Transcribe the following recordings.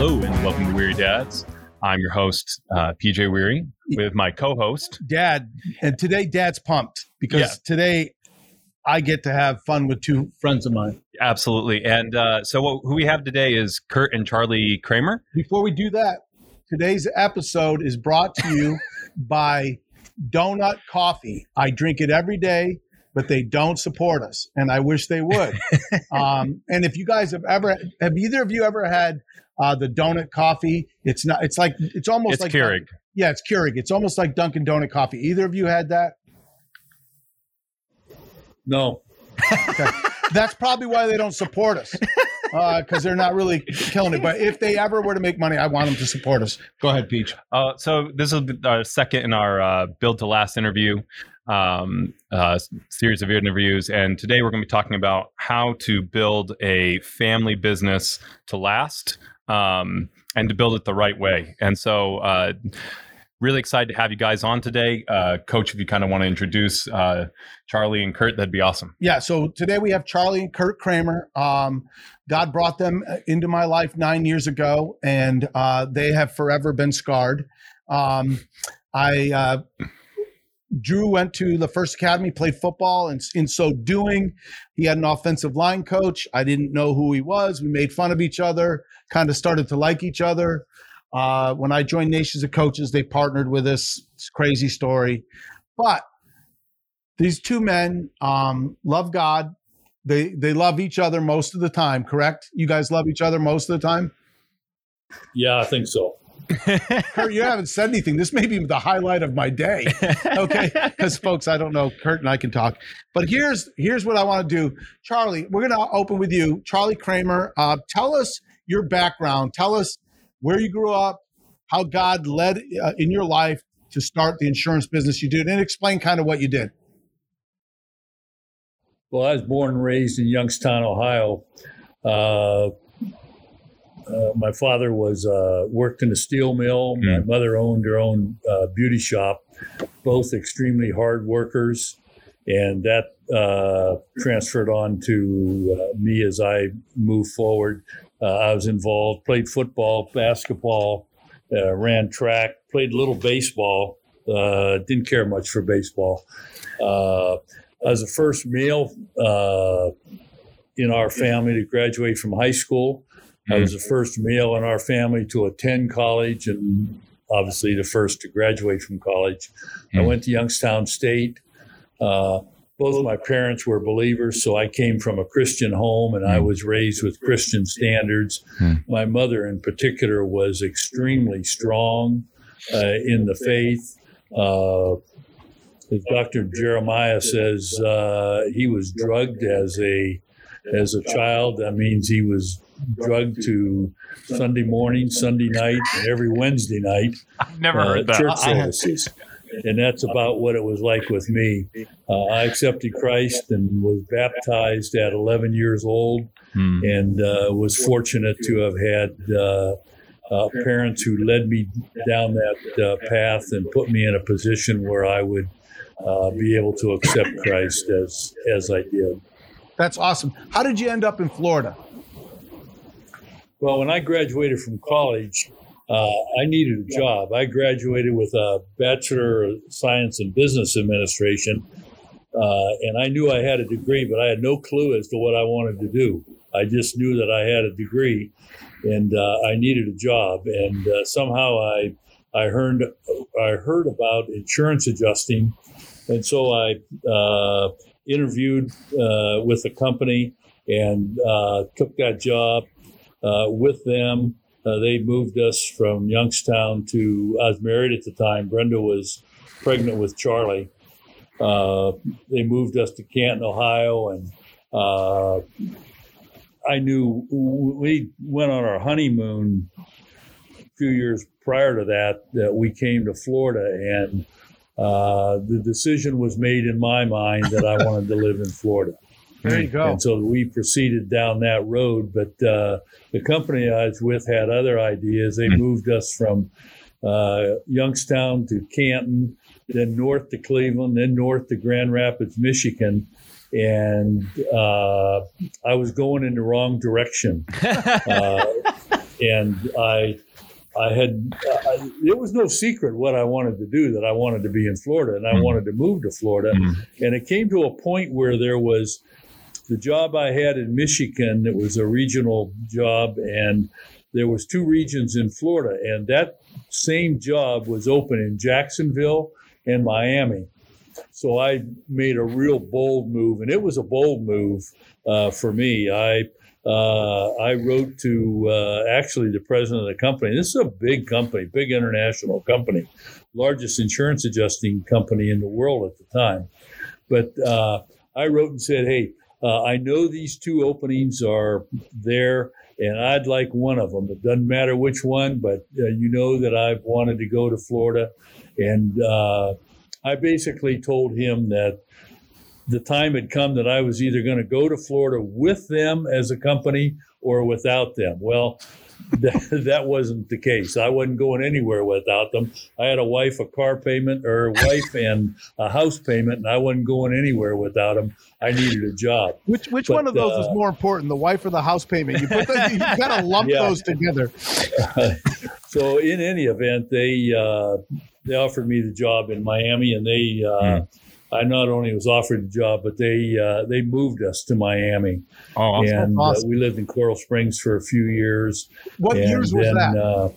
Hello and welcome to Weary Dads. I'm your host, uh, PJ Weary, with my co-host. Dad, and today Dad's pumped because Yeah. today I get to have fun with two friends of mine. Absolutely. And uh, so what, who we have today is Kurt and Charlie Kramer. Before we do that, today's episode is brought to you by Donut Coffee. I drink it every day, but they don't support us, and I wish they would. um, and if you guys have ever, have either of you ever had uh, the donut coffee? It's not. It's like it's almost It's like Keurig. Yeah, it's Keurig. It's almost like Dunkin' Donut coffee. Either of you had that? No, That's probably why they don't support us because they're not really killing it. But if they ever were to make money, I want them to support us. Go ahead, Peach. Uh, so this is our second in our uh, build to last interview um, uh, series of interviews, and today we're going to be talking about how to build a family business to last um, and to build it the right way. And so. Uh, Really excited to have you guys on today, uh, Coach. If you kind of want to introduce uh, Charlie and Kurt, that'd be awesome. Yeah. So today we have Charlie and Kurt Kramer. Um, God brought them uh, into my life nine years ago, and uh, they have forever been scarred. Um, I uh, Drew went to the first academy, played football, and in so doing, he had an offensive line coach. I didn't know who he was. We made fun of each other, kind of started to like each other. Uh, when I joined Nations of Coaches, they partnered with us. It's crazy story, but these two men um, love God. They they love each other most of the time. Correct? You guys love each other most of the time. yeah, I think so. Kurt, you haven't said anything. This may be the highlight of my day. Okay, because folks, I don't know. Kurt and I can talk, but here's here's what I want to do. Charlie, we're going to open with you. Charlie Kramer, uh, tell us your background. Tell us where you grew up, how God led uh, in your life to start the insurance business you did, and explain kind of what you did. Well, I was born and raised in Youngstown, Ohio. Uh, uh, my father was uh, worked in a steel mill. My mother owned her own uh, beauty shop. Both extremely hard workers, and that uh, transferred on to uh, me as I moved forward. Uh, I was involved, played football, basketball, uh, ran track, played a little baseball. Uh, didn't care much for baseball. Uh, I was the first male uh, in our family to graduate from high school. I was the first male in our family to attend college and obviously the first to graduate from college. I Mm. went to Youngstown State. Uh, both my parents were believers, so I came from a Christian home and I Mm. was raised with Christian standards. Mm. My mother, in particular, was extremely strong uh, in the faith. Uh, as Dr. Jeremiah says, uh, he was drugged as a as a child. That means he was drugged to Sunday morning, Sunday night, and every Wednesday night I've never uh, heard that. church services. And that's about what it was like with me. Uh, I accepted Christ and was baptized at 11 years old, Hmm. and uh, was fortunate to have had uh, uh, parents who led me down that uh, path and put me in a position where I would uh, be able to accept Christ as as I did. That's awesome. How did you end up in Florida? Well, when I graduated from college, uh, I needed a job. I graduated with a Bachelor of Science in Business Administration, uh, and I knew I had a degree, but I had no clue as to what I wanted to do. I just knew that I had a degree, and uh, I needed a job. And uh, somehow I, I heard, I heard about insurance adjusting, and so I uh, interviewed uh, with a company and took that job with them. Uh, they moved us from Youngstown to, I was married at the time. Brenda was pregnant with Charlie. Uh, they moved us to Canton, Ohio, and uh, I knew we went on our honeymoon a few years prior to that that we came to Florida, and uh, the decision was made in my mind that I wanted to live in Florida. There you go. And so we proceeded down that road. But uh, the company I was with had other ideas. They Hmm. moved us from uh, Youngstown to Canton, then north to Cleveland, then north to Grand Rapids, Michigan. And uh, I was going in the wrong direction. Uh, and I I had uh, it was no secret what I wanted to do that I wanted to be in Florida and I mm. wanted to move to Florida mm. and it came to a point where there was the job I had in Michigan it was a regional job and there was two regions in Florida and that same job was open in Jacksonville and Miami so I made a real bold move and it was a bold move uh, for me I uh, I wrote to uh, actually the president of the company. This is a big company, big international company, largest insurance adjusting company in the world at the time. But uh, I wrote and said, "Hey, uh, I know these two openings are there." And I'd like one of them. It doesn't matter which one, but uh, you know that I've wanted to go to Florida. And uh, I basically told him that the time had come that I was either going to go to Florida with them as a company or without them. Well, that, that wasn't the case. I wasn't going anywhere without them. I had a wife, a car payment, or a wife and a house payment, and I wasn't going anywhere without them. I needed a job. Which which but, one of those uh, is more important, the wife or the house payment? You put the, you got to lump yeah. those together. so in any event, they uh, they offered me the job in Miami, and they. Uh, mm I not only was offered a job, but they uh, they moved us to Miami, oh, awesome. and uh, awesome. Uh, we lived in Coral Springs for a few years. What and years was then, that? Uh,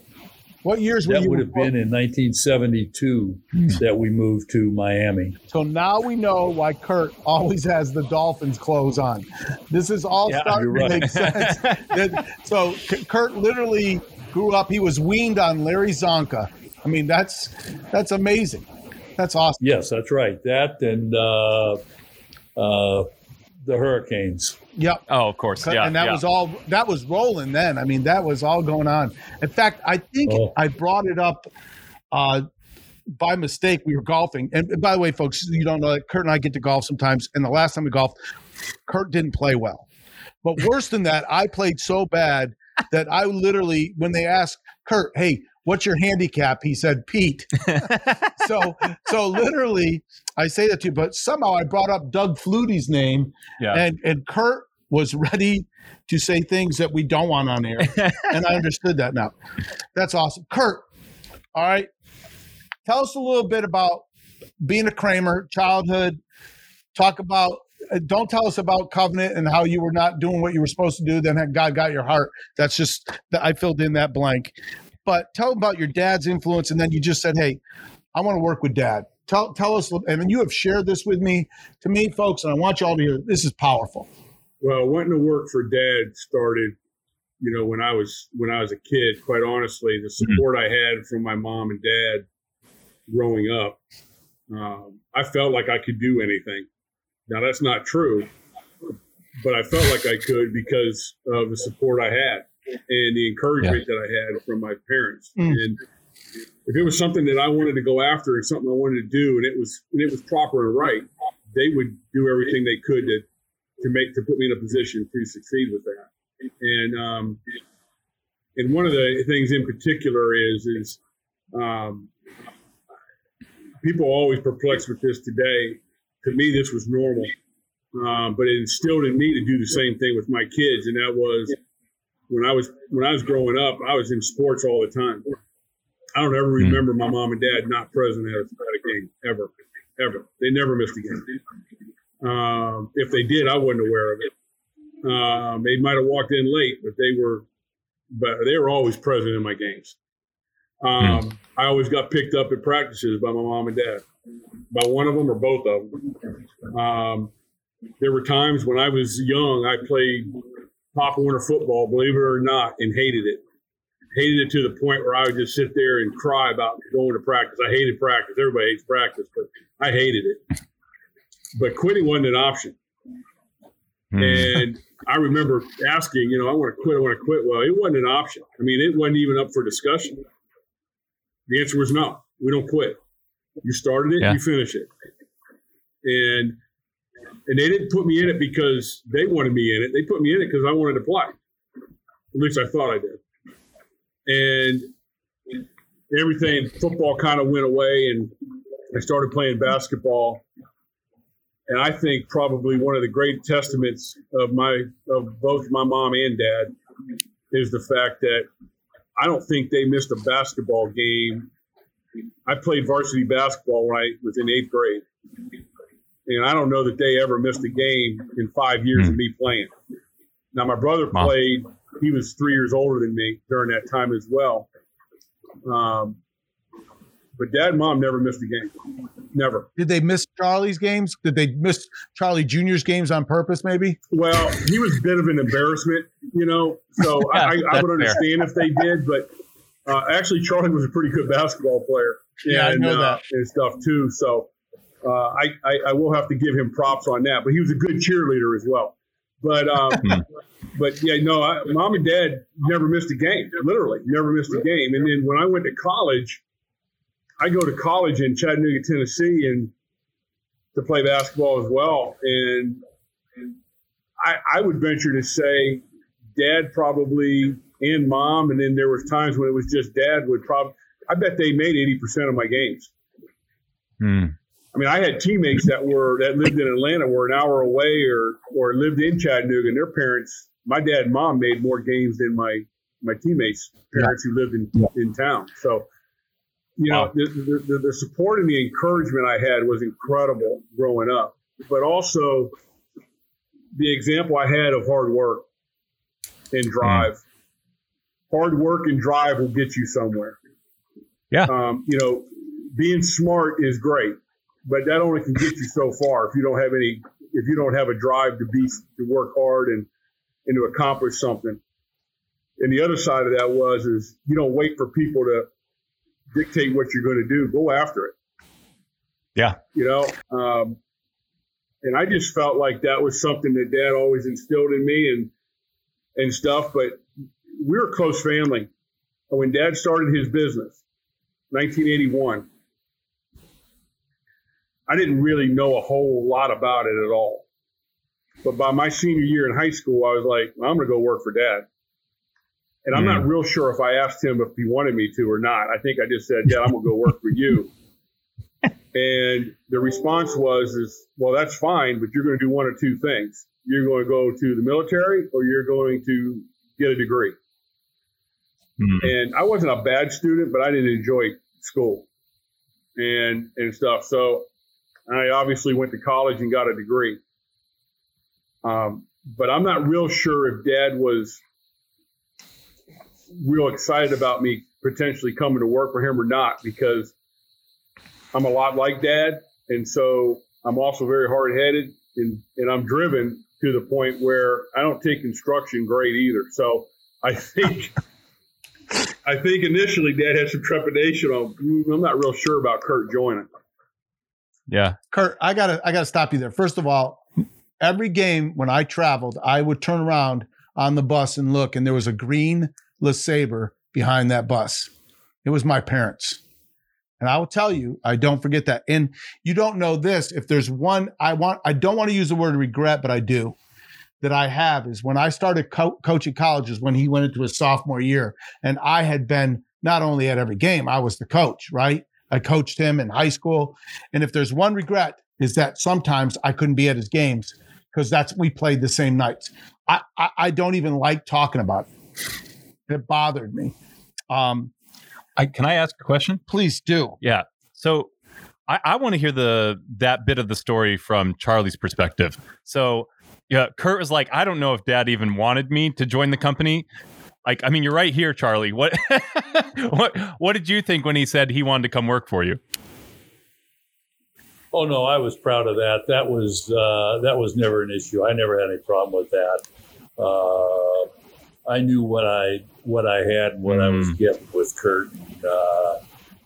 what years that would have been in 1972 hmm. that we moved to Miami. So now we know why Kurt always has the Dolphins clothes on. This is all yeah, starting right. to make sense. so Kurt literally grew up. He was weaned on Larry Csonka. I mean, that's that's amazing. That's awesome. Yes, that's right. That and uh, uh, the Hurricanes. Yep. Oh, of course. Yeah. And that yeah. was all that was rolling then. I mean, that was all going on. In fact, I think oh. I brought it up uh, by mistake. We were golfing. And, and, by the way, folks, you don't know that Kurt and I get to golf sometimes. And the last time we golfed, Kurt didn't play well. But worse than that, I played so bad that I literally, when they asked Kurt, hey, what's your handicap? He said, Pete. so, so literally, I say that to you, but somehow I brought up Doug Flutie's name, yeah. and and Kurt was ready to say things that we don't want on air, and I understood that now. That's awesome, Kurt. All right, tell us a little bit about being a Kramer, childhood. Talk about uh, don't tell us about covenant and how you were not doing what you were supposed to do then god got your heart that's just that i filled in that blank but tell about your dad's influence, and then you just said, "Hey, I want to work with dad." Tell tell us, and you have shared this with me, to me, folks, and I want you all to hear. This is powerful. Well, wanting to work for dad started, you know, when I was when I was a kid. Quite honestly, the mm-hmm. support mm-hmm. I had from my mom and dad growing up, um, I felt like I could do anything. Now that's not true, but I felt like I could because of the support I had and the encouragement yeah. that I had from my parents. Mm. And if it was something that I wanted to go after and something I wanted to do, and it was and it was proper and right, they would do everything they could to to make to put me in a position to succeed with that. And um, and one of the things in particular is is um, people are always perplexed with this today. To me, this was normal, um, but it instilled in me to do the same thing with my kids, and that was when I was when I was growing up, I was in sports all the time. I don't ever hmm. remember my mom and dad not present at a, at a game ever, ever. They never missed a game. Um, if they did, I wasn't aware of it. Um, they might have walked in late, but they were, but they were always present in my games. Um, mm. I always got picked up at practices by my mom and dad, by one of them or both of them. Um, there were times when I was young, I played Pop Warner football, believe it or not, and hated it. Hated it to the point where I would just sit there and cry about going to practice. I hated practice. Everybody hates practice, but I hated it. But quitting wasn't an option. Mm. And I remember asking, you know, I want to quit. I want to quit. Well, it wasn't an option. I mean, it wasn't even up for discussion. The answer was no. We don't quit. You started it, yeah. you finish it. And and they didn't put me in it because they wanted me in it. They put me in it because I wanted to play. At least I thought I did. And everything football kind of went away, and I started playing basketball. And I think probably one of the great testaments of my of both my mom and dad is the fact that I don't think they missed a basketball game. I played varsity basketball when I was in eighth grade, and I don't know that they ever missed a game in five years of me playing. Now my brother Wow. played; he was three years older than me during that time as well. Um, but dad and mom never missed a game, never. Did they miss Charlie's games? Did they miss Charlie Junior's games on purpose? Maybe. Well, he was a bit of an embarrassment, you know. So I, I, I would understand if they did, but uh, actually, Charlie was a pretty good basketball player. Yeah, I know uh, that. and stuff too. So uh, I, I I will have to give him props on that. But he was a good cheerleader as well. But um, Hmm. but yeah, no, I, mom and dad never missed a game. Literally, never missed a game. And then when I went to college, I go to college in Chattanooga, Tennessee, and to play basketball as well. And I, I would venture to say, dad probably and mom, and then there was times when it was just dad would probably. I bet they made eighty percent of my games. Hmm. I mean, I had teammates that were that lived in Atlanta, were an hour away, or or lived in Chattanooga, and their parents, my dad and mom, made more games than my my teammates' parents who lived in in town. So, you know, Wow. the, the, the, the support and the encouragement I had was incredible growing up, but also the example I had of hard work and drive. Hard work and drive will get you somewhere. Yeah. Um, you know, being smart is great, but that only can get you so far if you don't have any, if you don't have a drive to be, to work hard and, and to accomplish something. And the other side of that was, is you don't wait for people to dictate what you're going to do. Go after it. Yeah. You know, um, and I just felt like that was something that dad always instilled in me and, and stuff. But we were a close family. When dad started his business, 1981, I didn't really know a whole lot about it at all. But by my senior year in high school, I was like, well, I'm going to go work for dad. And I'm not real sure if I asked him if he wanted me to or not. I think I just said, Dad, I'm going to go work for you. and the response was, is, well, that's fine, but you're going to do one or two things. You're going to go to the military or you're going to get a degree. Hmm. And I wasn't a bad student, but I didn't enjoy school and and stuff. So I obviously went to college and got a degree. Um, but I'm not real sure if Dad was real excited about me potentially coming to work for him or not because I'm a lot like Dad, and so I'm also very hard headed and and I'm driven to the point where I don't take instruction great either. So I think. I think initially Dad had some trepidation on. "Mm, I'm not real sure about Kurt joining. Yeah. Kurt, I gotta I gotta stop you there. First of all, every game when I traveled, I would turn around on the bus and look, and there was a green LeSabre behind that bus. It was my parents. And I will tell you, I don't forget that. And you don't know this. If there's one, I want, I don't want to use the word regret, but I do. That I have is when I started co- coaching colleges when he went into his sophomore year, and I had been not only at every game, I was the coach, right? I coached him in high school. And if there's one regret, is that sometimes I couldn't be at his games because that's we played the same nights. I, I I don't even like talking about it. It bothered me. Um, I, can I ask a question? please do. Yeah. So I, I want to hear the that bit of the story from Charlie's perspective. So yeah, Kurt was like, I don't know if Dad even wanted me to join the company. Like, I mean, you're right here, Charlie. What what what did you think when he said he wanted to come work for you? Oh no, I was proud of that. That was uh, that was never an issue. I never had any problem with that. Uh, I knew what I what I had and what I was getting with Kurt. Uh,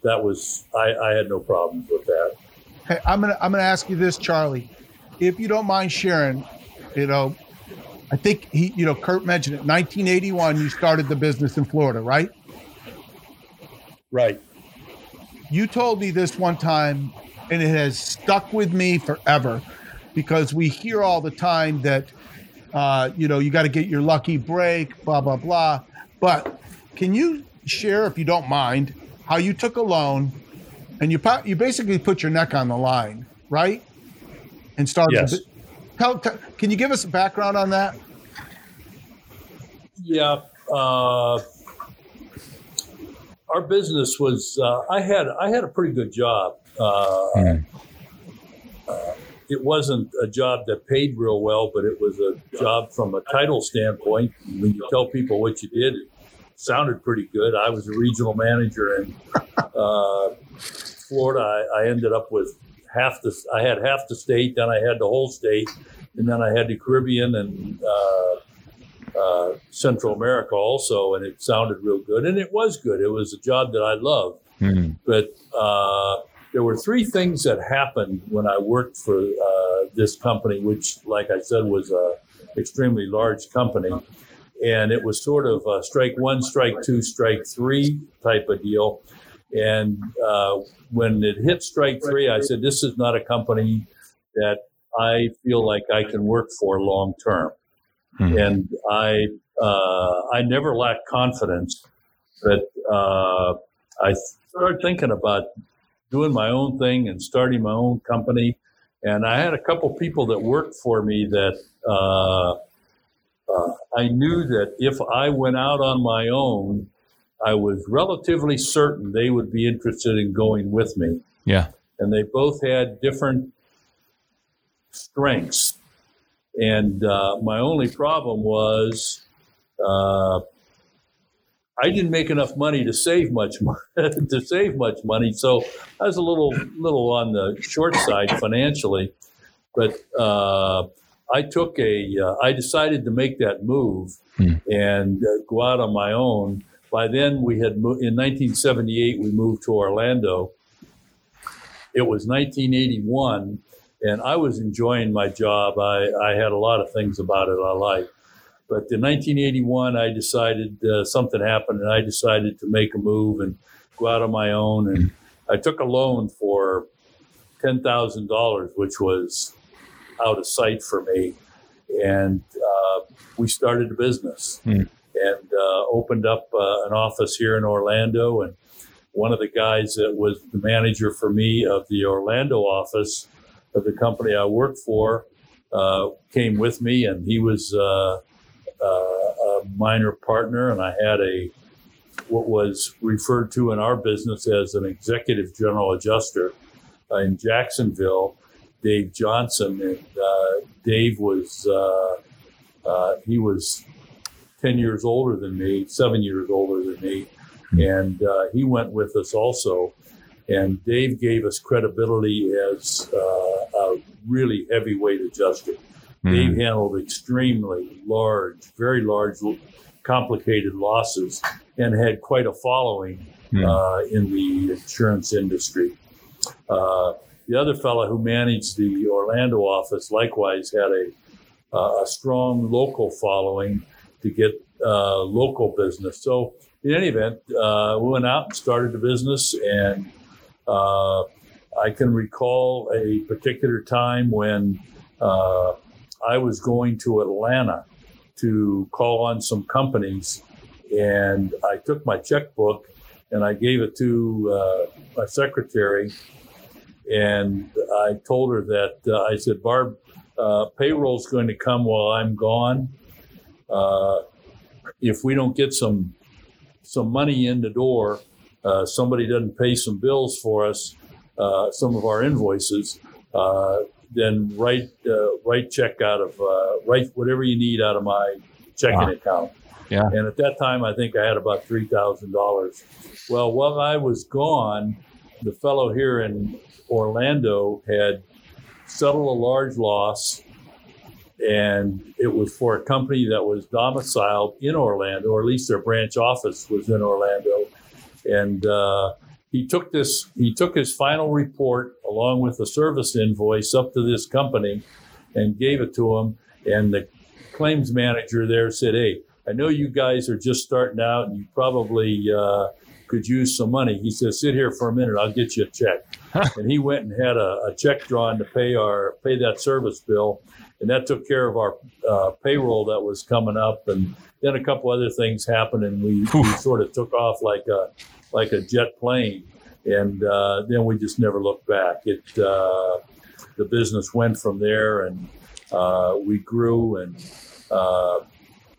that was I, I had no problems with that. Hey, I'm gonna I'm gonna ask you this, Charlie, if you don't mind sharing. You know, I think he, you know, Kurt mentioned it. 1981, you started the business in Florida, right? Right. You told me this one time, and it has stuck with me forever because we hear all the time that, uh, you know, you got to get your lucky break, blah, blah, blah. But can you share, if you don't mind, how you took a loan and you, you basically put your neck on the line, right? And started. Yes. the Tell, tell- can you give us a background on that? Yeah. Uh, our business was uh, I had I had a pretty good job. Uh, Mm. uh, it wasn't a job that paid real well, but it was a job from a title standpoint. When you tell people what you did, it sounded pretty good. I was a regional manager in uh, Florida. I, I ended up with half the. I had half the state, then I had the whole state, and then I had the Caribbean and. Uh, uh, Central America also, and it sounded real good, and it was good. It was a job that I loved, Mm. but uh, there were three things that happened when I worked for uh, this company, which, like I said, was a extremely large company, and it was sort of a strike one, strike two, strike three type of deal. And uh, when it hit strike three, I said, "This is not a company that I feel like I can work for long term." Mm. and I uh, I never lacked confidence, but uh, I started thinking about doing my own thing and starting my own company. And I had a couple people that worked for me that uh, uh, I knew that if I went out on my own, I was relatively certain they would be interested in going with me. Yeah. And they both had different strengths. And uh, my only problem was uh, I didn't make enough money to save much money, to save much money. So I was a little little on the short side financially. But uh, I took a uh, I decided to make that move Hmm. and uh, go out on my own. By then we had mo- in 1978 we moved to Orlando. It was 1981 and I was enjoying my job. I, I had a lot of things about it I liked. But in 1981, I decided uh, something happened, and I decided to make a move and go out on my own. And I took a loan for ten thousand dollars, which was out of sight for me. And uh, we started a business Hmm. And uh, opened up uh, an office here in Orlando. And one of the guys that was the manager for me of the Orlando office of the company I worked for uh, came with me, and he was a minor partner, and I had a what was referred to in our business as an executive general adjuster uh, in Jacksonville, Dave Johnson, and uh, Dave was uh, he was ten years older than me, seven years older than me, and uh, he went with us also. And Dave gave us credibility as uh, a really heavyweight adjuster. Dave Mm. handled extremely large, very large, complicated losses and had quite a following Mm. uh, in the insurance industry. Uh, the other fellow who managed the Orlando office likewise had a, uh, a strong local following to get uh, local business. So, in any event, uh, we went out and started the business, and uh, I can recall a particular time when uh, I was going to Atlanta to call on some companies, and I took my checkbook and I gave it to uh, my secretary, and I told her that uh, I said, Barb, payroll's going to come while I'm gone. Uh, if we don't get some some money in the door, uh, somebody doesn't pay some bills for us, uh, some of our invoices, uh, then write uh, write check out of uh, write whatever you need out of my checking Wow. account. Yeah. And at that time, I think I had about three thousand dollars. Well, while I was gone, the fellow here in Orlando had settled a large loss, and it was for a company that was domiciled in Orlando, or at least their branch office was in Orlando. And uh, he took this, he took his final report along with the service invoice up to this company and gave it to him. And the claims manager there said, Hey, I know you guys are just starting out and you probably uh, could use some money. He says, Sit here for a minute, I'll get you a check. and he went and had a, a check drawn to pay our pay that service bill. And that took care of our uh, payroll that was coming up, and then a couple other things happened, and we, we sort of took off like a like a jet plane, and uh, then we just never looked back. It uh, the business went from there, and uh, we grew and uh,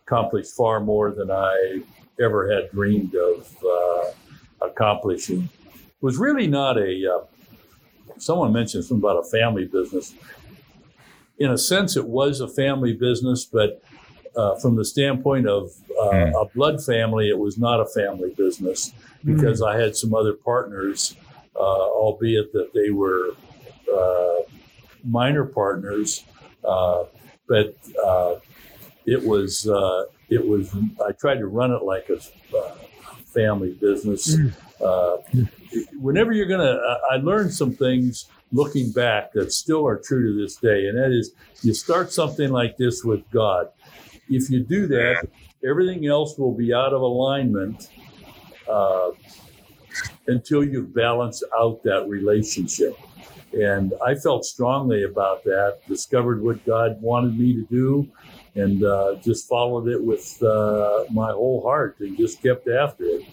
accomplished far more than I ever had dreamed of uh, accomplishing It was really not a. Uh, someone mentioned something about a family business. In a sense, it was a family business, but uh, from the standpoint of uh, mm. a blood family, it was not a family business because mm. I had some other partners, uh, albeit that they were uh, minor partners, uh, but uh, it was it was. I tried to run it like a family business. Mm. whenever you're gonna, I learned some things looking back that still are true to this day, and that is you start something like this with God. If you do that, everything else will be out of alignment uh, until you've balanced out that relationship. And I felt strongly about that, discovered what God wanted me to do, and uh, just followed it with uh, my whole heart and just kept after it.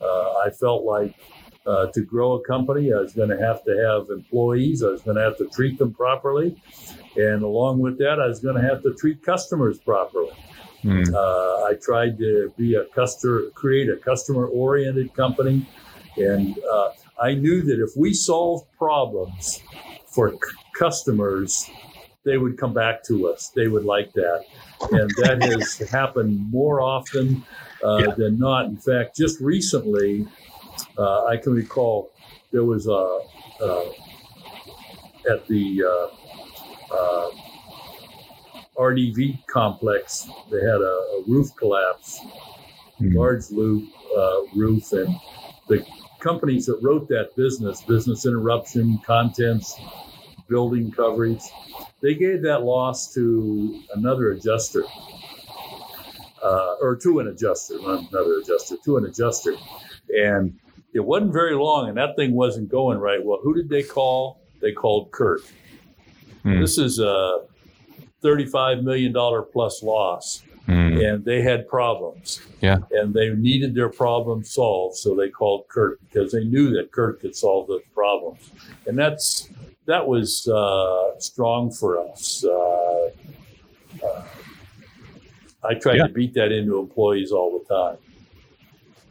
Uh, I felt like uh, to grow a company, I was going to have to have employees, I was going to have to treat them properly. And along with that, I was going to have to treat customers properly. Mm. Uh, I tried to be a customer, create a customer oriented company. And uh, I knew that if we solved problems for c- customers, they would come back to us. They would like that. And that has happened more often uh, yeah. than not. In fact, just recently, uh, I can recall there was a, uh, at the uh, uh, RDV complex, they had a, a roof collapse, mm-hmm. large roof, roof, and the companies that wrote that business, business interruption, contents, building coverage, they gave that loss to another adjuster. Uh, or to an adjuster, not another adjuster, to an adjuster. And it wasn't very long, and that thing wasn't going right. Well, who did they call? They called Kurt. Hmm. This is a $35 million plus loss. Mm. And they had problems. Yeah. And they needed their problem solved. So they called Kurt because they knew that Kurt could solve those problems. And that's that was uh, strong for us. Uh, uh, I try yeah. to beat that into employees all the time.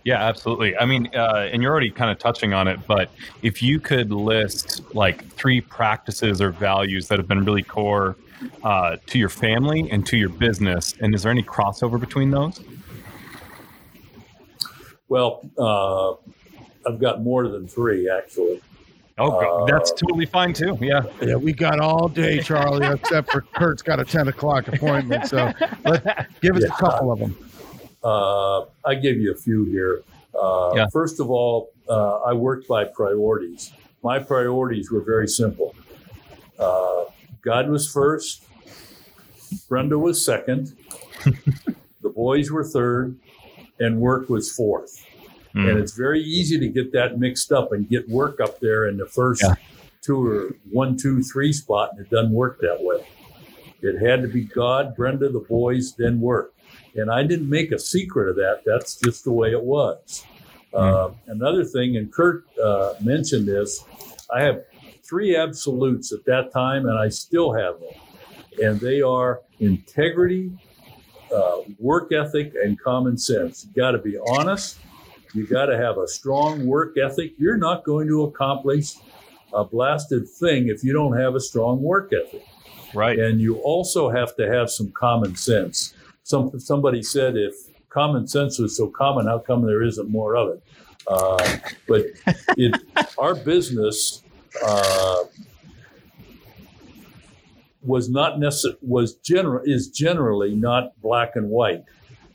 Yeah, absolutely. I mean, uh, and you're already kind of touching on it, but if you could list like three practices or values that have been really core uh, to your family and to your business, and is there any crossover between those? Well, uh, I've got more than three actually. Oh, that's uh, totally fine too. Yeah. Yeah, we got all day, Charlie, except for Kurt's got a 10 o'clock appointment. So let's give us yeah. a couple of them. Uh, I give you a few here. Uh, yeah. First of all, uh, I worked by priorities. My priorities were very simple. Uh, God was first, Brenda was second, the boys were third, and work was fourth. Mm. And it's very easy to get that mixed up and get work up there in the first yeah. two or one, two, three spot, and it doesn't work that way. It had to be God, Brenda, the boys, then work. And I didn't make a secret of that. That's just the way it was. Mm. Uh, another thing, and Kurt uh, mentioned this, I have three absolutes at that time, and I still have them. And they are integrity, uh, work ethic, and common sense. You got to be honest. You got to have a strong work ethic. You're not going to accomplish a blasted thing if you don't have a strong work ethic. Right. And you also have to have some common sense. Some somebody said if common sense was so common, how come there isn't more of it? Uh, but it, our business uh, was not necessary was general is generally not black and white.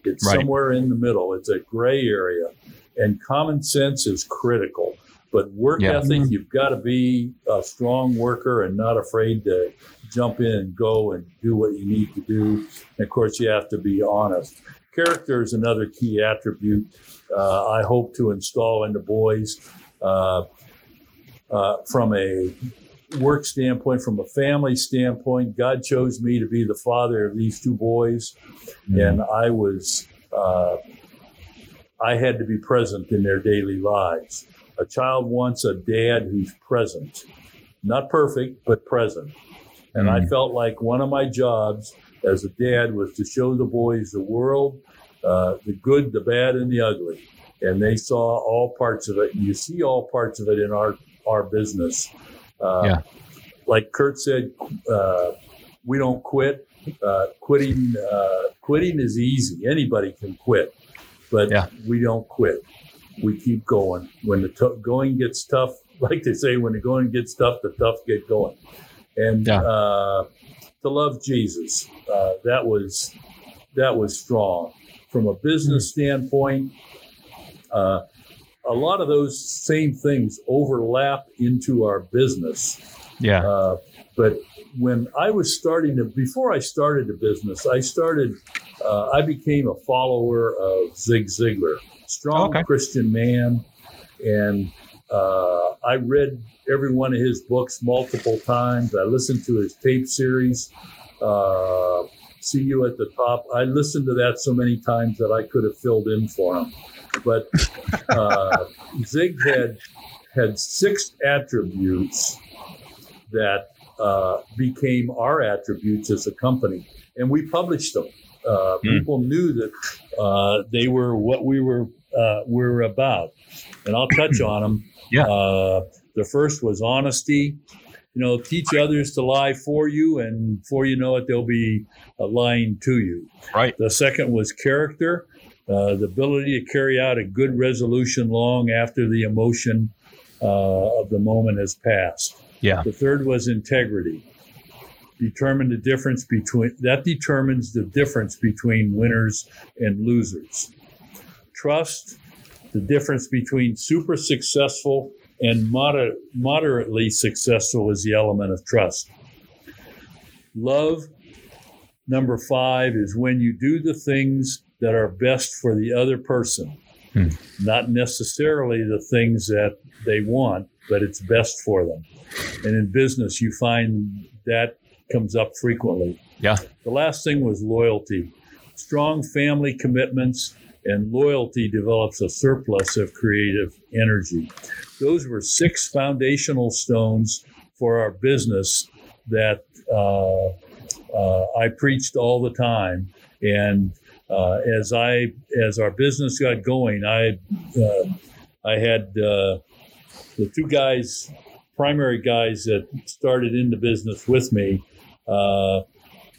It's right. somewhere in the middle. It's a gray area, and common sense is critical. But work yeah. ethic, mm-hmm. you've got to be a strong worker and not afraid to jump in and go and do what you need to do. And of course, you have to be honest. Character is another key attribute uh, I hope to install in the boys uh, uh, from a work standpoint, from a family standpoint. God chose me to be the father of these two boys, mm-hmm. and I was. Uh, I had to be present in their daily lives. A child wants a dad who's present, not perfect, but present. And mm. I felt like one of my jobs as a dad was to show the boys the world, uh, the good, the bad, and the ugly. and they saw all parts of it. You see all parts of it in our our business. Uh, Yeah. Like Kurt said, uh, we don't quit. Uh, quitting uh, quitting is easy. Anybody can quit, but Yeah. we don't quit. We keep going. When the t- going gets tough, like they say, when the going gets tough, the tough get going. And Yeah. uh, to love Jesus, uh, that was that was strong. From a business standpoint, uh, a lot of those same things overlap into our business. Yeah. Uh, but when I was starting to, before I started the business, I started, uh, I became a follower of Zig Ziglar, strong Okay. Christian man. And uh, I read every one of his books multiple times. I listened to his tape series, uh, See You at the Top. I listened to that so many times that I could have filled in for him. But uh, Zig had had six attributes that uh, became our attributes as a company, and we published them. Uh, Hmm. People knew that uh, they were what we were uh, were about, and I'll touch on them. Yeah. Uh, the first was honesty. You know, teach others to lie for you, and before you know it, they'll be uh, lying to you. Right. The second was character, uh, the ability to carry out a good resolution long after the emotion uh, of the moment has passed. Yeah. The third was integrity. Determine the difference between that determines the difference between winners and losers. Trust, the difference between super successful and moder- moderately successful is the element of trust. Love, number five, is when you do the things that are best for the other person, Hmm. not necessarily the things that they want, but it's best for them. And in business, you find that comes up frequently. Yeah. The last thing was loyalty. Strong family commitments and loyalty develops a surplus of creative energy. Those were six foundational stones for our business that uh, uh, I preached all the time. And uh, as I as our business got going, I uh, I had uh, the two guys, primary guys that started in the business with me. Uh,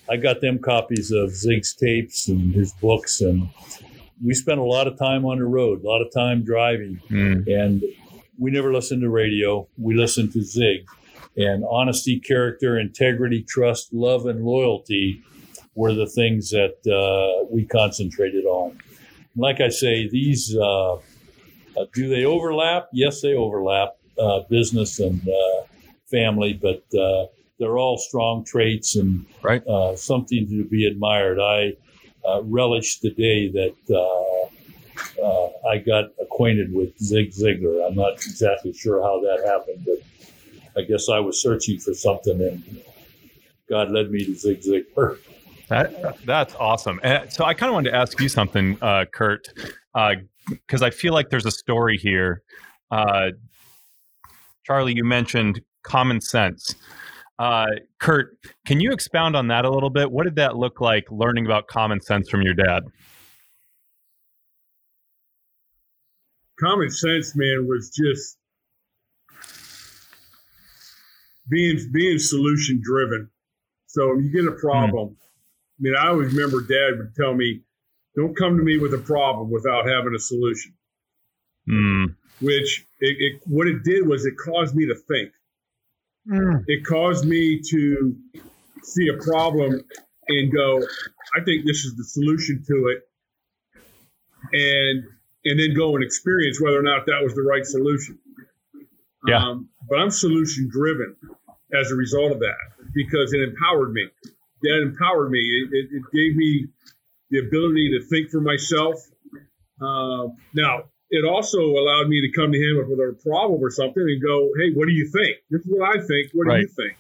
I got them copies of Zig's tapes and his books, and we spent a lot of time on the road, a lot of time driving, Mm. and we never listened to radio. We listened to Zig, and honesty, character, integrity, trust, love, and loyalty were the things that uh, we concentrated on. Like I say, these uh, uh, do they overlap? Yes, they overlap, uh, business and uh, family, but uh, they're all strong traits and Right. uh, something to be admired. I uh, relish the day that uh, uh, I got acquainted with Zig Ziglar. I'm not exactly sure how that happened, but I guess I was searching for something and God led me to Zig Ziglar. That that's awesome. And so I kind of wanted to ask you something, uh, Kurt, because I feel like there's a story here. Uh, Charlie, you mentioned common sense. Uh, Kurt, can you expound on that a little bit? What did that look like learning about common sense from your dad? common sense, man, was just being being solution driven. So when you get a problem, I mean, I always remember Dad would tell me, "Don't come to me with a problem without having a solution." Mm, Which it, it what it did was it caused me to think. It caused me to see a problem and go, "I think this is the solution to it," and and then go and experience whether or not that was the right solution. Yeah. Um, but I'm solution driven as a result of that because it empowered me. That empowered me. It, it, it gave me the ability to think for myself. Uh, now, it also allowed me to come to him with a problem or something and go, "Hey, what do you think? This is what I think. What do you think?"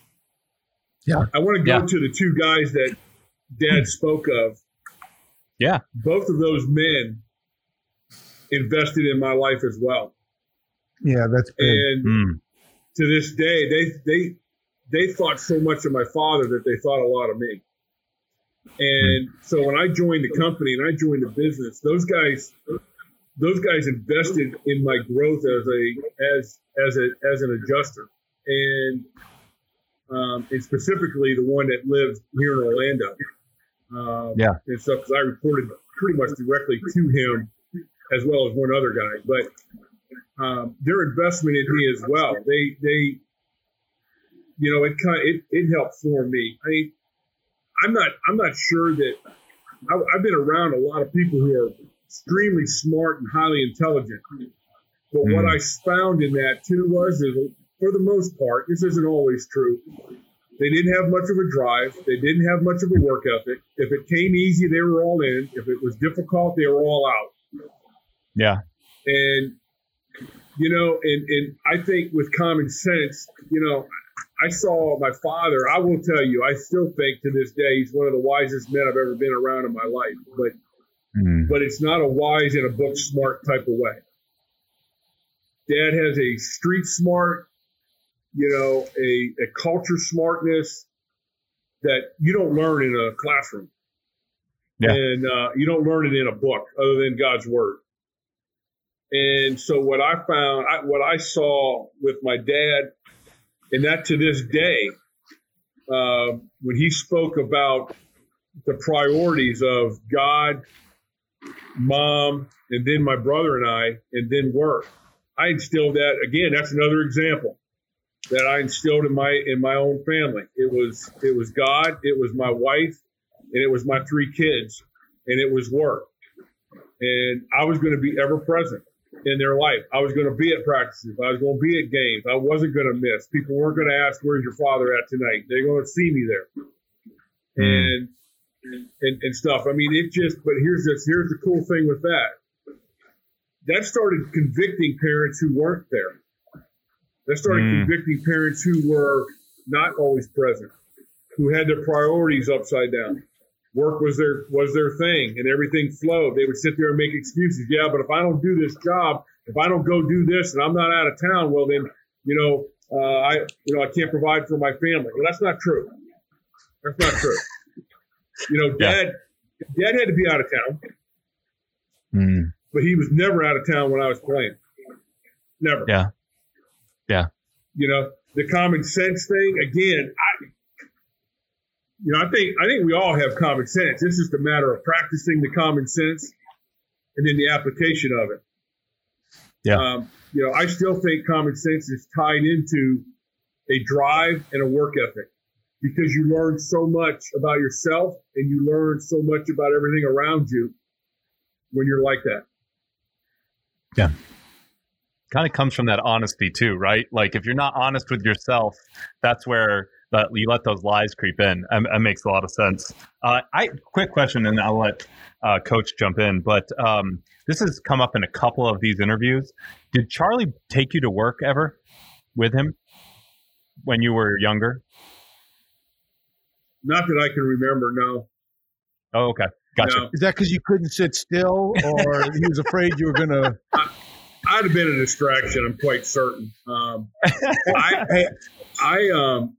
Yeah. I want to go Yeah. to the two guys that Dad spoke of. Yeah. Both of those men invested in my life as well, Yeah, that's big. and mm, to this day, they they they thought so much of my father that they thought a lot of me. And so when I joined the company and I joined the business, those guys those guys invested in my growth as a as as a as an adjuster, and um, and specifically the one that lived here in Orlando. Um, yeah, and stuff because I reported pretty much directly to him as well as one other guy, but um, their investment in me as well. They they you know, it kind of, it, it helped form me. I mean, I'm not I'm not sure that I, I've been around a lot of people who are extremely smart and highly intelligent. But mm. what I found in that too was that for the most part, this isn't always true. They didn't have much of a drive. They didn't have much of a work ethic. If it came easy, they were all in. If it was difficult, they were all out. Yeah. And you know, and and I think with common sense, you know, I saw my father. I will tell you, I still think to this day he's one of the wisest men I've ever been around in my life. But mm. but it's not a wise in a book smart type of way. Dad has a street smart, you know, a, a culture smartness that you don't learn in a classroom. Yeah. And uh, you don't learn it in a book other than God's word. And so what I found, I, what I saw with my dad and that to this day, uh, when he spoke about the priorities of God, mom, and then my brother and I, and then work, I instilled that again. That's another example that I instilled in my in my own family. It was it was God, it was my wife, and it was my three kids, and it was work. And I was going to be ever present in their life. I was going to be at practices. I was going to be at games. I wasn't going to miss. People weren't going to ask, "Where's your father at tonight?" They're going to see me there, mm. and, and and stuff. I mean, it just. But here's this. Here's the cool thing with that. That started convicting parents who weren't there. That started mm. convicting parents who were not always present, who had their priorities upside down work was their was their thing and everything flowed. They would sit there and make excuses. Yeah, but if I don't do this job, if I don't go do this and I'm not out of town, well then, you know, uh, I you know I can't provide for my family. Well, that's not true. That's not true. you know, dad yeah. dad had to be out of town. Mm. But he was never out of town when I was playing. Never. Yeah. Yeah. You know, the common sense thing, again, I you know, I think I think we all have common sense. It's just a matter of practicing the common sense and then the application of it. Yeah. Um, you know, I still think common sense is tied into a drive and a work ethic because you learn so much about yourself and you learn so much about everything around you when you're like that. Yeah. Kind of comes from that honesty too, right? Like if you're not honest with yourself, that's where that you let those lies creep in. Um, that makes a lot of sense. Uh, I quick question, and I'll let uh, Coach jump in. But um, this has come up in a couple of these interviews. Did Charlie take you to work ever with him when you were younger? Not that I can remember. No. Oh, okay. Gotcha. No. Is that because you couldn't sit still, or he was afraid you were going to? I'd have been a distraction. I'm quite certain. Um, I, I, um,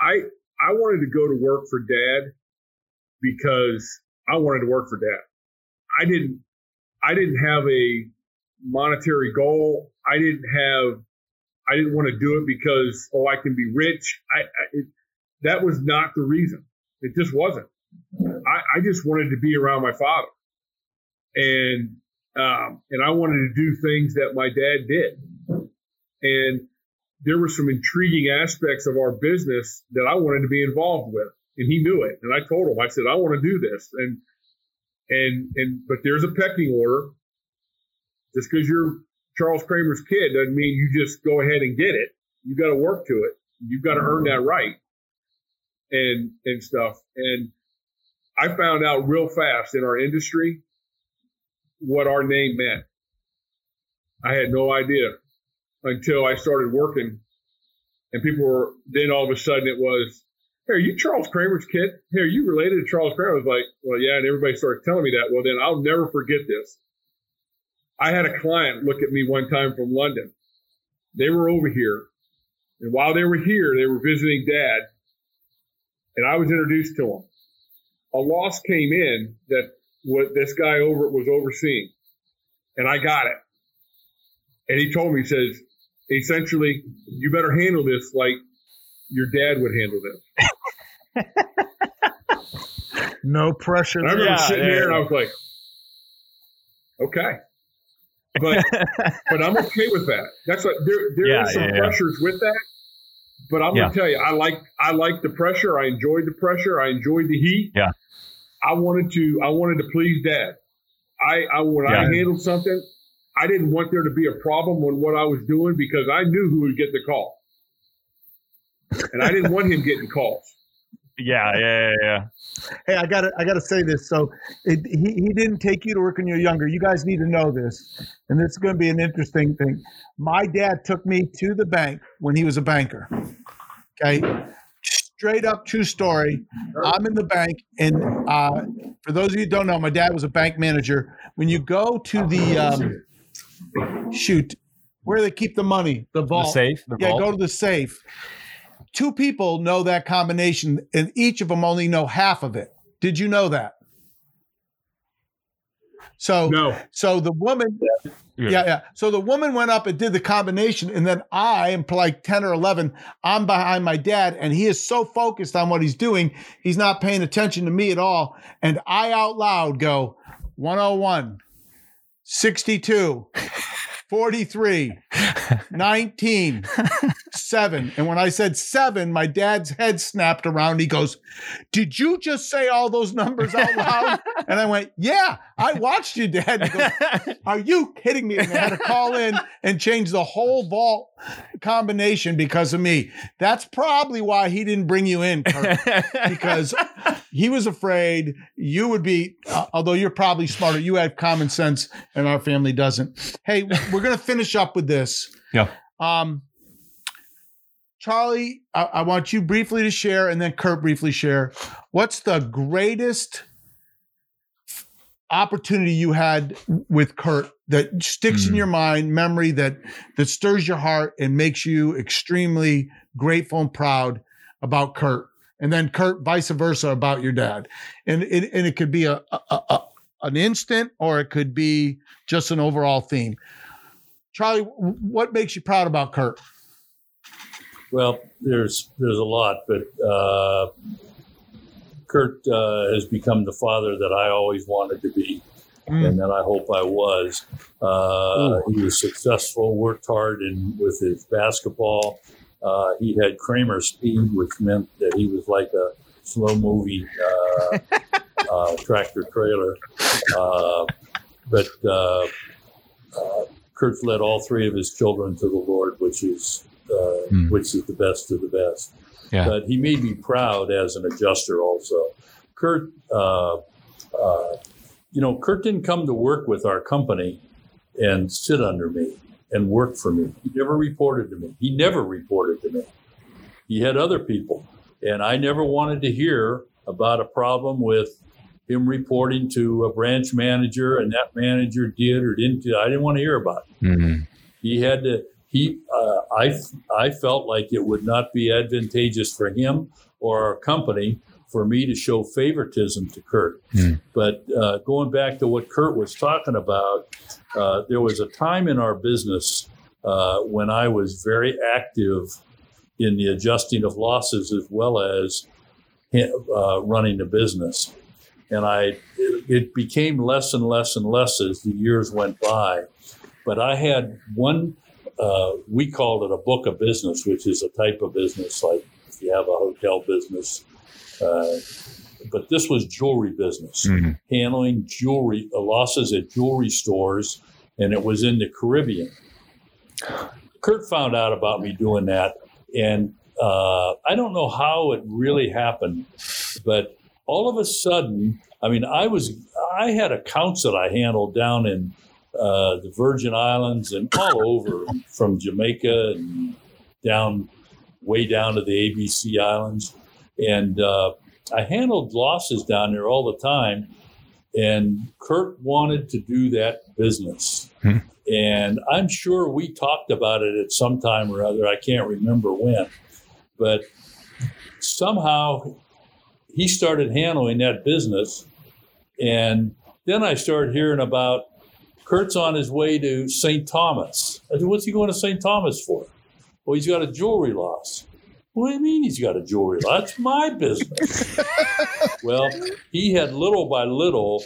I I wanted to go to work for dad because I wanted to work for dad. I didn't I didn't have a monetary goal. I didn't have I didn't want to do it because oh I can be rich. I, I it, that was not the reason. It just wasn't. I, I just wanted to be around my father, and um, and I wanted to do things that my dad did, and there were some intriguing aspects of our business that I wanted to be involved with. And he knew it. And I told him, I said, I want to do this. And, and, and, but there's a pecking order. Just because you're Charles Kramer's kid doesn't mean you just go ahead and get it. You got to work to it. You've got to earn that right and, and stuff. And I found out real fast in our industry what our name meant. I had no idea until I started working. And people were, then all of a sudden it was, Hey, are you Charles Kramer's kid? Hey, are you related to Charles Kramer? I was like, well, yeah. And everybody started telling me that. Well, then I'll never forget this. I had a client look at me one time from London. They were over here. And while they were here, they were visiting dad. And I was introduced to them. A loss came in that what this guy over was overseeing. and I got it. And he told me, he says, essentially, you better handle this like your dad would handle this. No pressure. And I remember Yeah, sitting yeah, there and. I was like, okay. But but I'm okay with that. That's like there there is Yeah, some pressures with that. But I'm gonna tell you, I like I like the pressure. I enjoyed the pressure. I enjoyed the heat. Yeah. I wanted to I wanted to please dad. I, I when I handled something, I didn't want there to be a problem with what I was doing because I knew who would get the call. And I didn't want him getting calls. Yeah, yeah, yeah, yeah. Hey, I gotta, I gotta say this. So, it, he he didn't take you to work when you were younger. You guys need to know this, and this is going to be an interesting thing. My dad took me to the bank when he was a banker. Okay, straight up true story. I'm in the bank, and uh, for those of you who don't know, my dad was a bank manager. When you go to the um, shoot, where they keep the money, the vault, The vault. safe, the Yeah, vault. go to the safe. Two people know that combination, and each of them only know half of it. Did you know that? So, No. so the woman, Yeah. yeah, yeah. So the woman went up and did the combination, and then I am like ten or eleven. I'm behind my dad, and he is so focused on what he's doing, he's not paying attention to me at all. And I out loud go, 101, 62, 43, 19, seven. And when I said seven, my dad's head snapped around. He goes, Did you just say all those numbers out loud? and I went, Yeah, I watched you, Dad. Goes, Are you kidding me? And they had to call in and change the whole vault combination because of me. That's probably why he didn't bring you in, Kurt, because he was afraid you would be, uh, although you're probably smarter, you have common sense and our family doesn't. Hey, we're going to finish up with this. Yeah. Um, Charlie, I, I want you briefly to share and then Kurt briefly share. What's the greatest opportunity you had with Kurt that sticks in Hmm. your mind, memory that that stirs your heart and makes you extremely grateful and proud about Kurt? And then Kurt, vice versa, about your dad. And it, and it could be a, a, a an instant or it could be just an overall theme. Charlie, what makes you proud about Kurt? Well, there's there's a lot, but uh, Kurt uh, has become the father that I always wanted to be, Mm. and that I hope I was. Uh, he was successful, worked hard in with his basketball. Uh, he had Kramer speed, which meant that he was like a slow movie uh, uh, tractor trailer. Uh, but uh, led all three of his children to the Lord, which is uh, Hmm. which is the best of the best. Yeah. But he made me proud as an adjuster also. Kurt, uh, uh, you know, Kurt didn't come to work with our company and sit under me and work for me. He never reported to me. He never reported to me. He had other people. And I never wanted to hear about a problem with him reporting to a branch manager and that manager did or didn't do. I didn't want to hear about it Mhm. he had to he uh, i i felt like it would not be advantageous for him or our company for me to show favoritism to kurt Hmm. but uh, going back to what kurt was talking about uh, there was a time in our business uh, when i was very active in the adjusting of losses as well as uh, running the business and i it, became less and less and less as the years went by but I had one. Uh, we called it a book of business, which is a type of business like if you have a hotel business. Uh, but this was jewelry business, Mhm. handling jewelry uh, losses at jewelry stores, and it was in the Caribbean. Kurt found out about me doing that, and uh, I don't know how it really happened, but all of a sudden, I mean, I was I had accounts that I handled down in uh, the Virgin Islands and all over from Jamaica and down way down to the ABC Islands. And uh, I handled losses down there all the time. And Kurt wanted to do that business. Hmm. And I'm sure we talked about it at some time or other. I can't remember when. But somehow he started handling that business. And then I started hearing about Kurt's on his way to St. Thomas. I said, What's he going to St. Thomas for? Well, he's got a jewelry loss. What do you mean he's got a jewelry loss? That's my business. well, he had little by little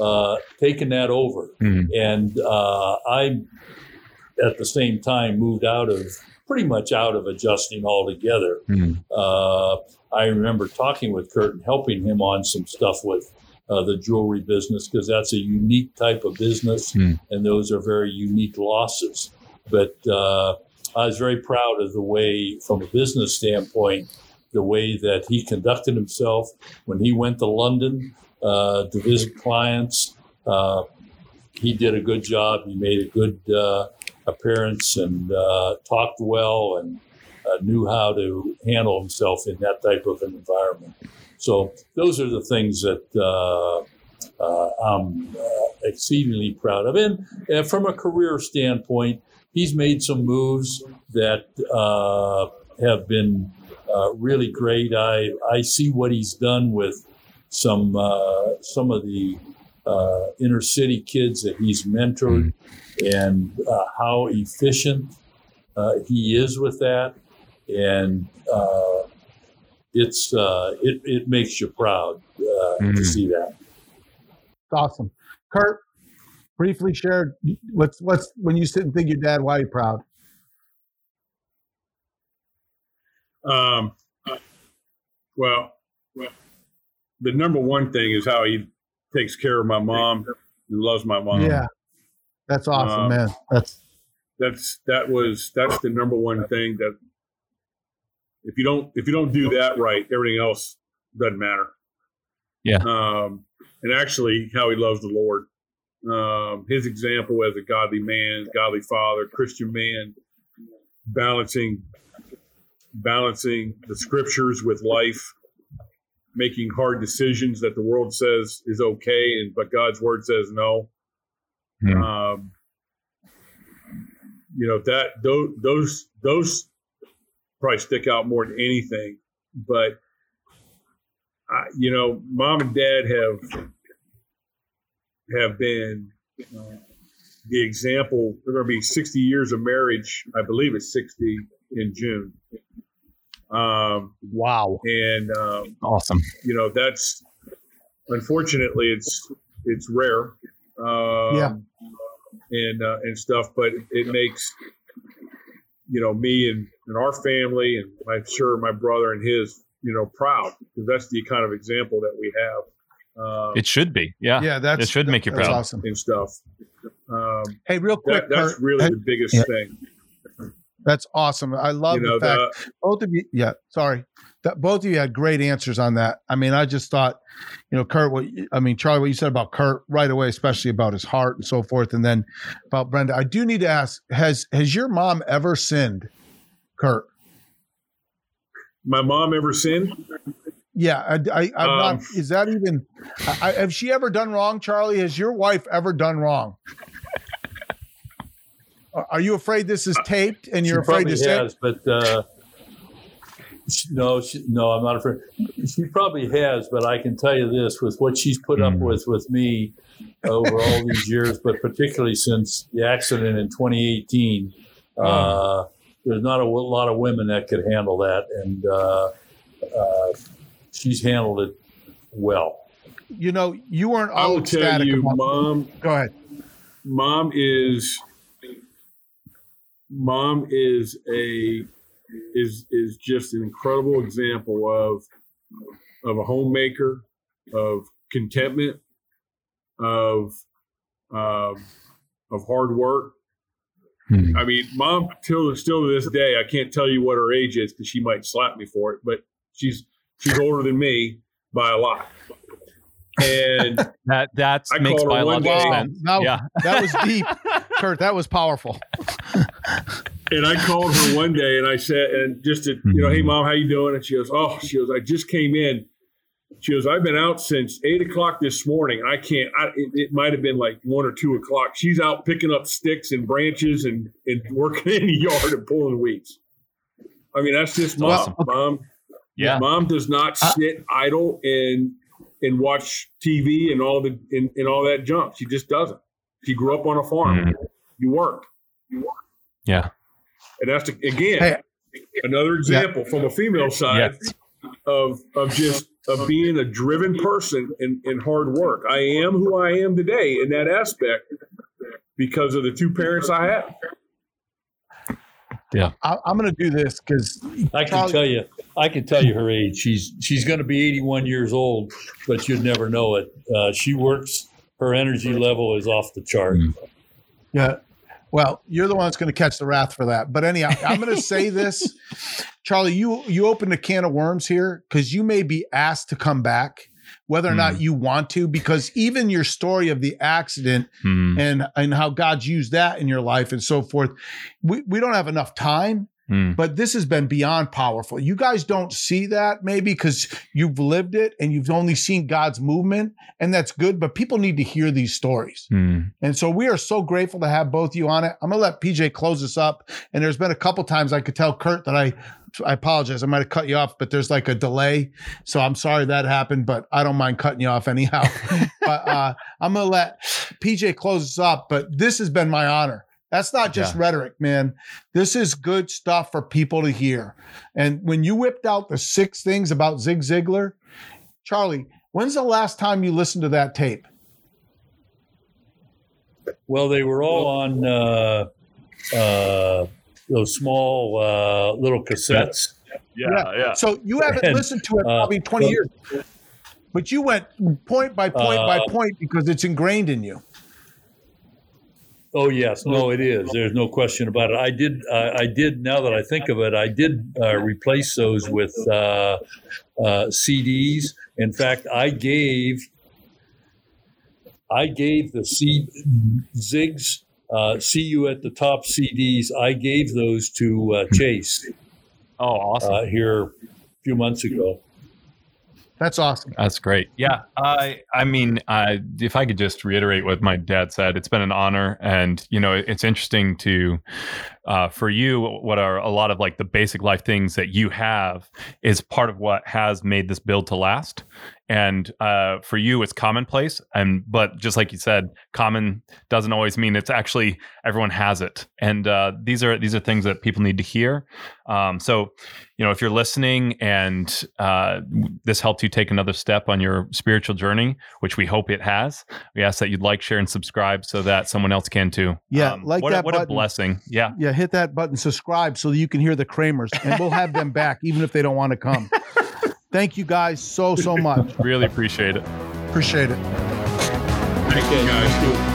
uh, taken that over. Mhm. And uh, I, at the same time, moved out of pretty much out of adjusting altogether. Mhm. Uh, I remember talking with Kurt and helping him on some stuff with uh, the jewelry business because that's a unique type of business, Hmm. and those are very unique losses. But uh, I was very proud of the way, from a business standpoint, the way that he conducted himself when he went to London uh, to visit clients. Uh, he did a good job. He made a good uh, appearance and uh, talked well and uh, knew how to handle himself in that type of an environment. So those are the things that uh, uh, I'm uh, exceedingly proud of. And uh, from a career standpoint, he's made some moves that have been really great. I I see what he's done with some some of the uh, inner city kids that he's mentored, and uh, how efficient uh, he is with that, and uh, it's uh, it it makes you proud uh, to Mm. see that. It's awesome. Kurt, briefly share what's what's when you sit and think your dad, why are you proud? Um, well, well, the number one thing is how he takes care of my mom and loves my mom. yeah. That's awesome, Um, man. That's that's that was that's the number one thing that if you don't if you don't do that right, everything else doesn't matter. Yeah. Um, and actually, how he loves the Lord. Um, his example as a godly man, godly father, Christian man, balancing balancing the scriptures with life, making hard decisions that the world says is okay, and but God's word says no. Hmm. Um, you know that those those those probably stick out more than anything. But I, you know, mom and dad have have been uh, the example. They're going to be 60 years of marriage. I believe it's 60 in June. Um, wow. and um, Awesome. you know that's unfortunately it's it's rare um, Yeah. and uh, and stuff but it makes you know me and, and our family and i'm sure my brother and his you know proud because that's the kind of example that we have um, It should be. Yeah. Yeah, that's it should make you proud. awesome. and stuff um, Hey, real quick, that, that's Kurt, really hey, the biggest yeah. thing that's awesome. I love you know the fact the, both of you yeah sorry that both of you had great answers on that i mean i just thought you know kurt what i mean charlie what you said about kurt right away especially about his heart and so forth and then about brenda i do need to ask has has your mom ever sinned kurt? My mom ever sinned? Yeah i, I i'm Um, not is that even I, have she ever done wrong charlie? Has your wife ever done wrong Are- are you afraid this is taped and you're she afraid probably to say has, but uh, no, she, no, I'm not afraid. She probably has, but I can tell you this: with what she's put up Mhm. with with me over all these years, but particularly since the accident in 2018, uh, there's not a lot of women that could handle that, and uh, uh, she's handled it well. you know you weren't i will tell you mom go ahead mom is mom is a is is just an incredible example of of a homemaker of contentment of um, of hard work Hmm. i mean mom till still to this day i can't tell you what her age is because she might slap me for it but she's she's older than me by a lot and That that makes called her one biological sense. Wow. Yeah. That was deep, Kurt. That was powerful. And I called her one day and I said, and just to, you know, hey mom, how you doing? And she goes, oh, she goes, I just came in. She goes, I've been out since eight o'clock this morning. I can't. I, it, it might have been like one or two o'clock. She's out picking up sticks and branches and and working in the yard and pulling weeds. I mean, that's just mom. Awesome. Mom, Yeah. mom does not Uh, sit idle and and watch TV and all the and, and all that junk. She just doesn't. She grew up on a farm. Mhm. You work. You work. Yeah. And that's again Hey. another example from a female side Yes. of of just of being a driven person in, in hard work. I am who I am today in that aspect because of the two parents I had. I, I'm going to do this because I can Charlie- tell you, I can tell you her age. She's she's going to be 81 years old, but you'd never know it. Uh, she works. Her energy level is off the chart. Mm. Yeah. Well, you're the one that's going to catch the wrath for that. But anyhow, I'm going to say this, Charlie. You you opened a can of worms here because you may be asked to come back, whether or not you want to. Because even your story of the accident Mm, and and how God's used that in your life and so forth, we we don't have enough time. Mm, But this has been beyond powerful. You guys don't see that maybe because you've lived it and you've only seen God's movement, and that's good. But people need to hear these stories. mm. And so we are so grateful to have both you on it. I'm gonna let PJ close this up. And there's been a couple times I could tell Kurt that I I apologize. I might have cut you off, but there's like a delay. So I'm sorry that happened, but I don't mind cutting you off anyhow. but uh, I'm gonna let PJ close this up. But this has been my honor. That's not just Yeah. rhetoric, man. This is good stuff for people to hear. And when you whipped out the six things about Zig Ziglar, Charlie, when's the last time you listened to that tape? Well, they were all on uh, uh, those small uh, little cassettes. Yeah, yeah. So you haven't And, listened to it uh, probably 20 well- years. But you went point by point by Uh, point because it's ingrained in you. Oh yes, no, it is. There's no question about it. I did. Uh, I did. Now that I think of it, I did uh, replace those with uh, uh, CDs. In fact, I gave. I gave the C Zigs. Uh, see you at the top CDs. I gave those to uh, Chase Oh, awesome. uh, here a few months ago. That's awesome. That's great. Yeah, I I mean, I if I could just reiterate what my dad said, it's been an honor, and you know, it's interesting to uh, for you what are a lot of like the basic life things that you have is part of what has made this build to last. And uh, for you, it's commonplace, and but just like you said, common doesn't always mean it's actually everyone has it. And uh, these are these are things that people need to hear. Um, so, you know, if you're listening and uh, this helped you take another step on your spiritual journey, which we hope it has, we ask that you'd like, share, and subscribe so that someone else can too. Um, Yeah, like what, a- that what a blessing. Yeah. Yeah, hit that button, subscribe so that you can hear the Kramers, and we'll have them back even if they don't want to come. Thank you guys so, so much. Really appreciate it. Appreciate it. Thank you guys.